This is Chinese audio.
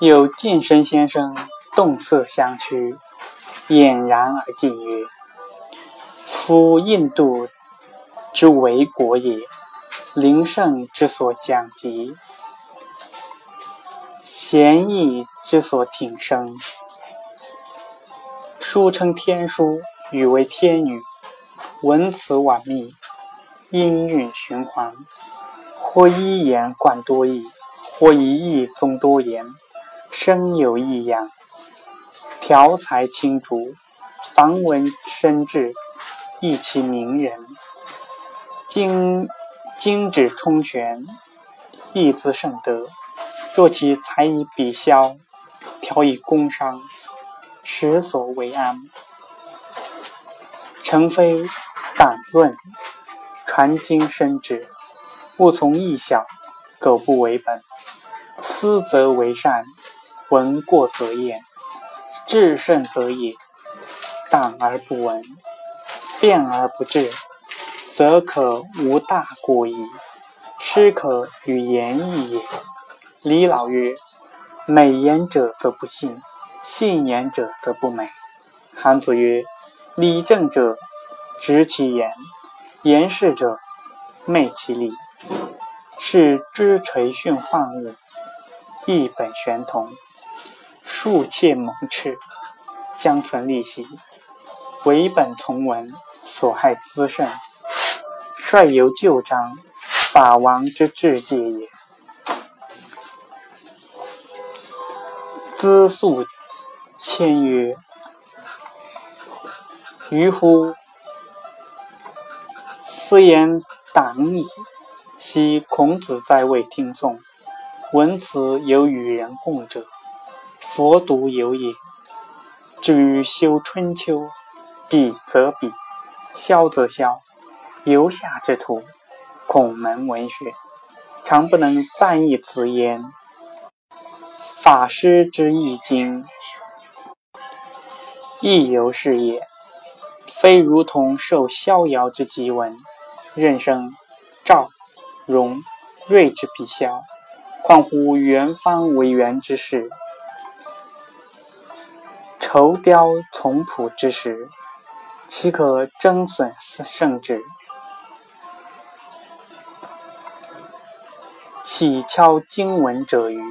有近身先生动色相趋，俨然而进曰：“夫印度之为国也，灵圣之所讲及，贤义之所挺生。书称天书，语为天语，文辞婉密，音韵循环，或一言贯多义，或一义综多言。”生有异样，调裁清竹，防文深志，意其明人。精精指充全，意自圣德。若其才以笔削，调以工商，实所为安。诚非党论，传经深志，勿从义小，苟不为本。思则为善。闻过则验，至圣则也。党而不闻，辩而不治，则可无大过矣。师可与言义也。李老曰：“美言者则不信，信言者则不美。”韩子曰：“理正者直其言，言事者昧其理。是知垂训患物，一本玄同。”数切蒙斥，将存利息，为本从文，所害滋甚。率由旧章，法王之治戒也。资素谦曰：“于乎！斯言党矣。昔孔子在位听讼，闻此有与人共者。”佛独有也。至于修春秋，比则比，萧则萧，游下之徒，孔门文学，常不能赞一词言。法师之易经，亦犹是也。非如同受逍遥之檄文，任生赵、荣、睿之笔削，况乎元方为元之事？投雕从朴之时，岂可争损圣旨？岂敲经文者于？